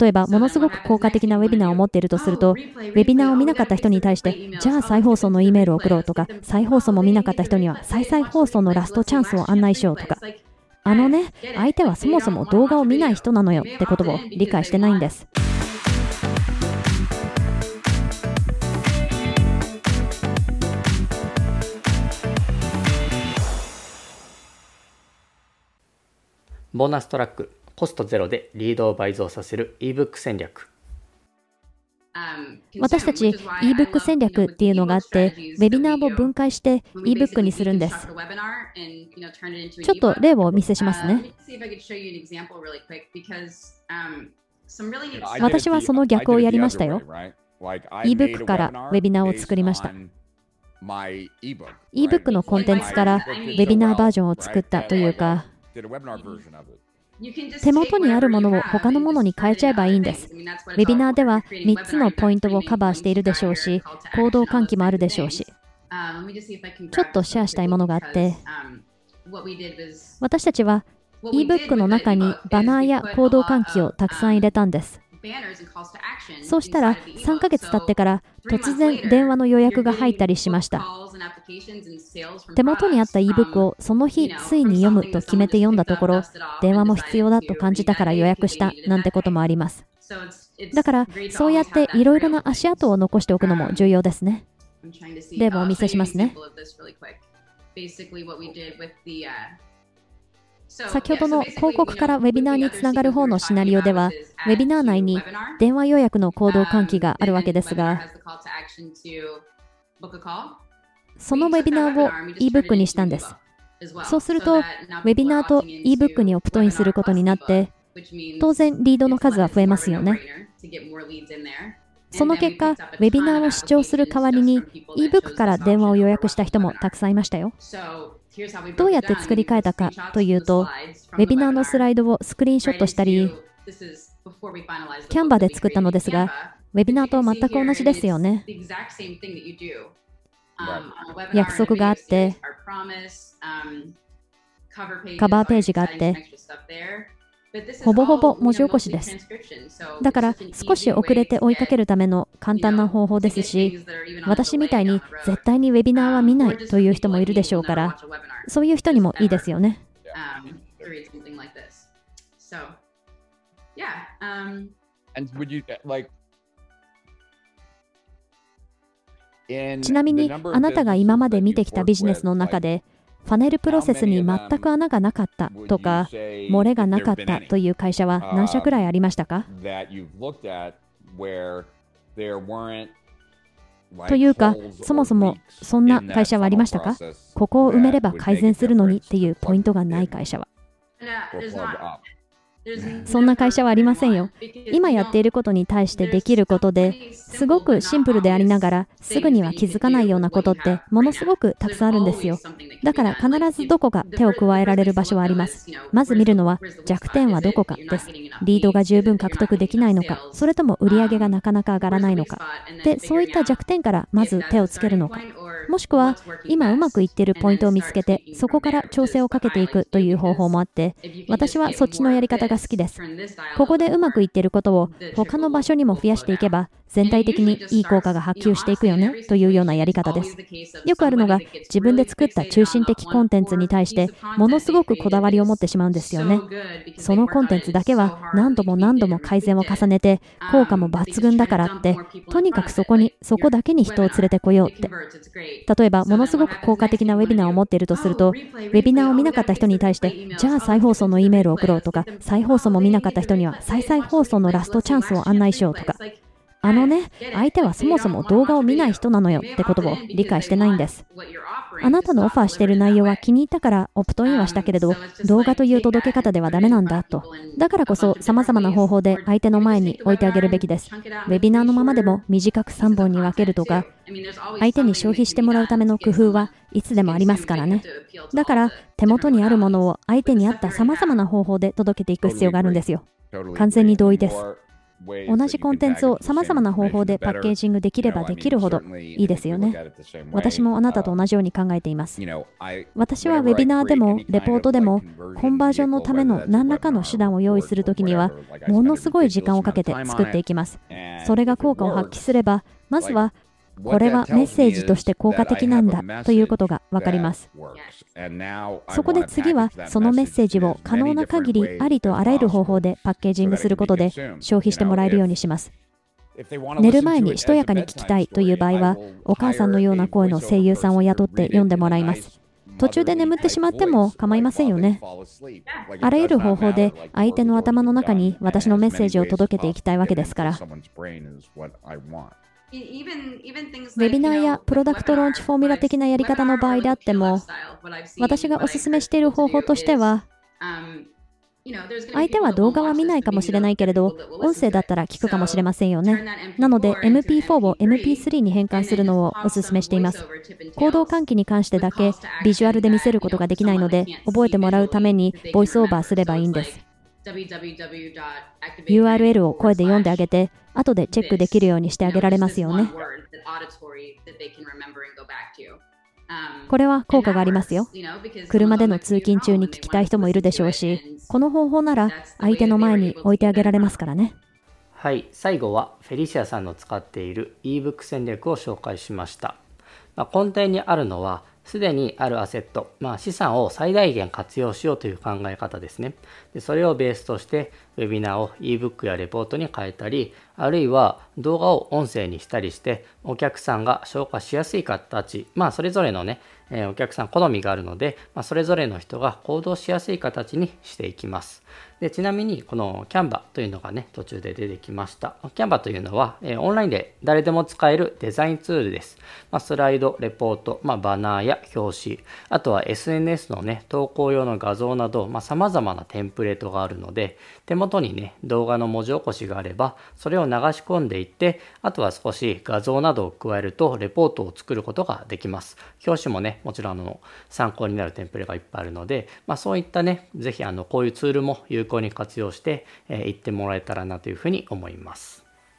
例えば、ものすごく効果的なウェビナーを持っているとすると、ウェビナーを見なかった人に対して、じゃあ再放送の E メールを送ろうとか、再放送も見なかった人には再々放送のラストチャンスを案内しようとか、あのね、相手はそもそも動画を見ない人なのよってことを理解してないんです。ボーナストラック、コストゼロでリードを倍増させる ebook 戦略。私たち ebook 戦略っていうのがあって、ウェビナーを分解して ebook にするんです。ちょっと例をお見せしますね。私はその逆をやりましたよ。ebook からウェビナーを作りました。ebook のコンテンツからウェビナーバージョンを作ったというか、手元にあるものを他のものに変えちゃえばいいんです。ウェビナーでは3つのポイントをカバーしているでしょうし、行動喚起もあるでしょうし、ちょっとシェアしたいものがあって、私たちは ebook の中にバナーや行動喚起をたくさん入れたんです。そうしたら3ヶ月経ってから突然電話の予約が入ったりしました。手元にあった ebook をその日ついに読むと決めて読んだところ電話も必要だと感じたから予約したなんてこともあります。だからそうやっていろいろな足跡を残しておくのも重要ですね。例もお見せしますね。先ほどの広告からウェビナーにつながる方のシナリオでは、ウェビナー内に電話予約の行動喚起があるわけですが、そのウェビナーを ebook にしたんです。そうすると、ウェビナーと ebook にオプトインすることになって、当然リードの数は増えますよね。その結果、ウェビナーを視聴する代わりに ebook から電話を予約した人もたくさんいましたよ。どうやって作り変えたかというと、ウェビナーのスライドをスクリーンショットしたり、キャンバで作ったのですが、ウェビナーと全く同じですよね。約束があって、カバーページがあって、ほぼほぼ文字起こしです。だから少し遅れて追いかけるための簡単な方法ですし、私みたいに絶対にウェビナーは見ないという人もいるでしょうから、そういう人にもいいですよね。ちなみにあなたが今まで見てきたビジネスの中でファネルプロセスに全く穴がなかったとか、漏れがなかったという会社は何社くらいありましたか？というか、そもそもそんな会社はありましたか？ここを埋めれば改善するのにっていうポイントがない会社は。そんな会社はありませんよ。今やっていることに対してできることですごくシンプルでありながらすぐには気づかないようなことってものすごくたくさんあるんですよ。だから必ずどこか手を加えられる場所はあります。まず見るのは弱点はどこかです。リードが十分獲得できないのか、それとも売り上げがなかなか上がらないのか。で、そういった弱点からまず手をつけるのか。もしくは今うまくいっているポイントを見つけてそこから調整をかけていくという方法もあって私はそっちのやり方が好きです。ここでうまくいっていることを他の場所にも増やしていけば全体的にいい効果が発揮していくよねというようなやり方です。よくあるのが自分で作った中心的コンテンツに対してものすごくこだわりを持ってしまうんですよね。そのコンテンツだけは何度も何度も改善を重ねて効果も抜群だからってとにかくそこにそこだけに人を連れてこようって。例えばものすごく効果的なウェビナーを持っているとするとウェビナーを見なかった人に対してじゃあ再放送の E メールを送ろうとか再放送も見なかった人には再々放送のラストチャンスを案内しようとか。あのね、相手はそもそも動画を見ない人なのよってことを理解してないんです。あなたのオファーしている内容は気に入ったからオプトインはしたけれど、動画という届け方ではダメなんだと。だからこそ様々な方法で相手の前に置いてあげるべきです。ウェビナーのままでも短く3本に分けるとか、相手に消費してもらうための工夫はいつでもありますからね。だから手元にあるものを相手に合った様々な方法で届けていく必要があるんですよ。完全に同意です。同じコンテンツをさまざまな方法でパッケージングできればできるほどいいですよね。私もあなたと同じように考えています。私はウェビナーでもレポートでもコンバージョンのための何らかの手段を用意するときにはものすごい時間をかけて作っていきます。それが効果を発揮すればまずはこれはメッセージとして効果的なんだということが分かります。そこで次はそのメッセージを可能な限りありとあらゆる方法でパッケージングすることで消費してもらえるようにします。寝る前にしとやかに聞きたいという場合はお母さんのような声の声優さんを雇って読んでもらいます。途中で眠ってしまっても構いませんよね。あらゆる方法で相手の頭の中に私のメッセージを届けていきたいわけですから。ウェビナーやプロダクトローンチフォーミュラ的なやり方の場合であっても、私がお勧めしている方法としては、相手は動画は見ないかもしれないけれど、音声だったら聞くかもしれませんよね。なので、MP4 を MP3 に変換するのをお勧めしています。行動喚起に関してだけビジュアルで見せることができないので、覚えてもらうためにボイスオーバーすればいいんです。URL を声で読んであげて、後でチェックできるようにしてあげられますよね。これは効果がありますよ。車での通勤中に聞きたい人もいるでしょうし、この方法なら相手の前に置いてあげられますからね。はい、最後はフェリシアさんの使っている ebook 戦略を紹介しました。まあ、根底にあるのはすでにあるアセット、まあ、資産を最大限活用しようという考え方ですね。でそれをベースとして、ウェビナーを ebook やレポートに変えたり、あるいは動画を音声にしたりして、お客さんが消化しやすい形、まあ、それぞれのね、えお客さん好みがあるので、まあ、それぞれの人が行動しやすい形にしていきます。でちなみにこの Canva というのがね途中で出てきました Canva というのは、えオンラインで誰でも使えるデザインツールです、まあ、スライドレポート、まあ、バナーや表紙あとは SNS のね投稿用の画像などさまざ、まなテンプレートがあるので手元にね動画の文字起こしがあればそれを流し込んでいってあとは少し画像などを加えるとレポートを作ることができます表紙もねもちろんあの参考になるテンプレがいっぱいあるので、まあ、そういったねぜひあのこういうツールも有効に活用してい、えー、ってもらえたらなというふうに思います。